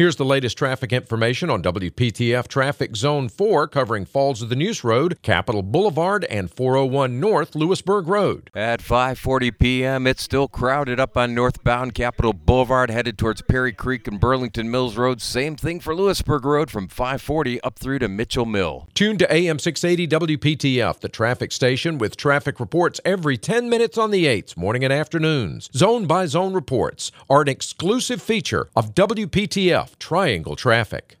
Here's the latest traffic information on WPTF Traffic Zone 4 covering Falls of the Neuse Road, Capital Boulevard, and 401 North Louisburg Road. At 5:40 p.m., it's still crowded up on northbound Capital Boulevard headed towards Perry Creek and Burlington Mills Road. Same thing for Louisburg Road from 540 up through to Mitchell Mill. Tune to AM 680 WPTF, the traffic station with traffic reports every 10 minutes on the 8s, morning and afternoons. Zone by zone reports are an exclusive feature of WPTF Triangle Traffic.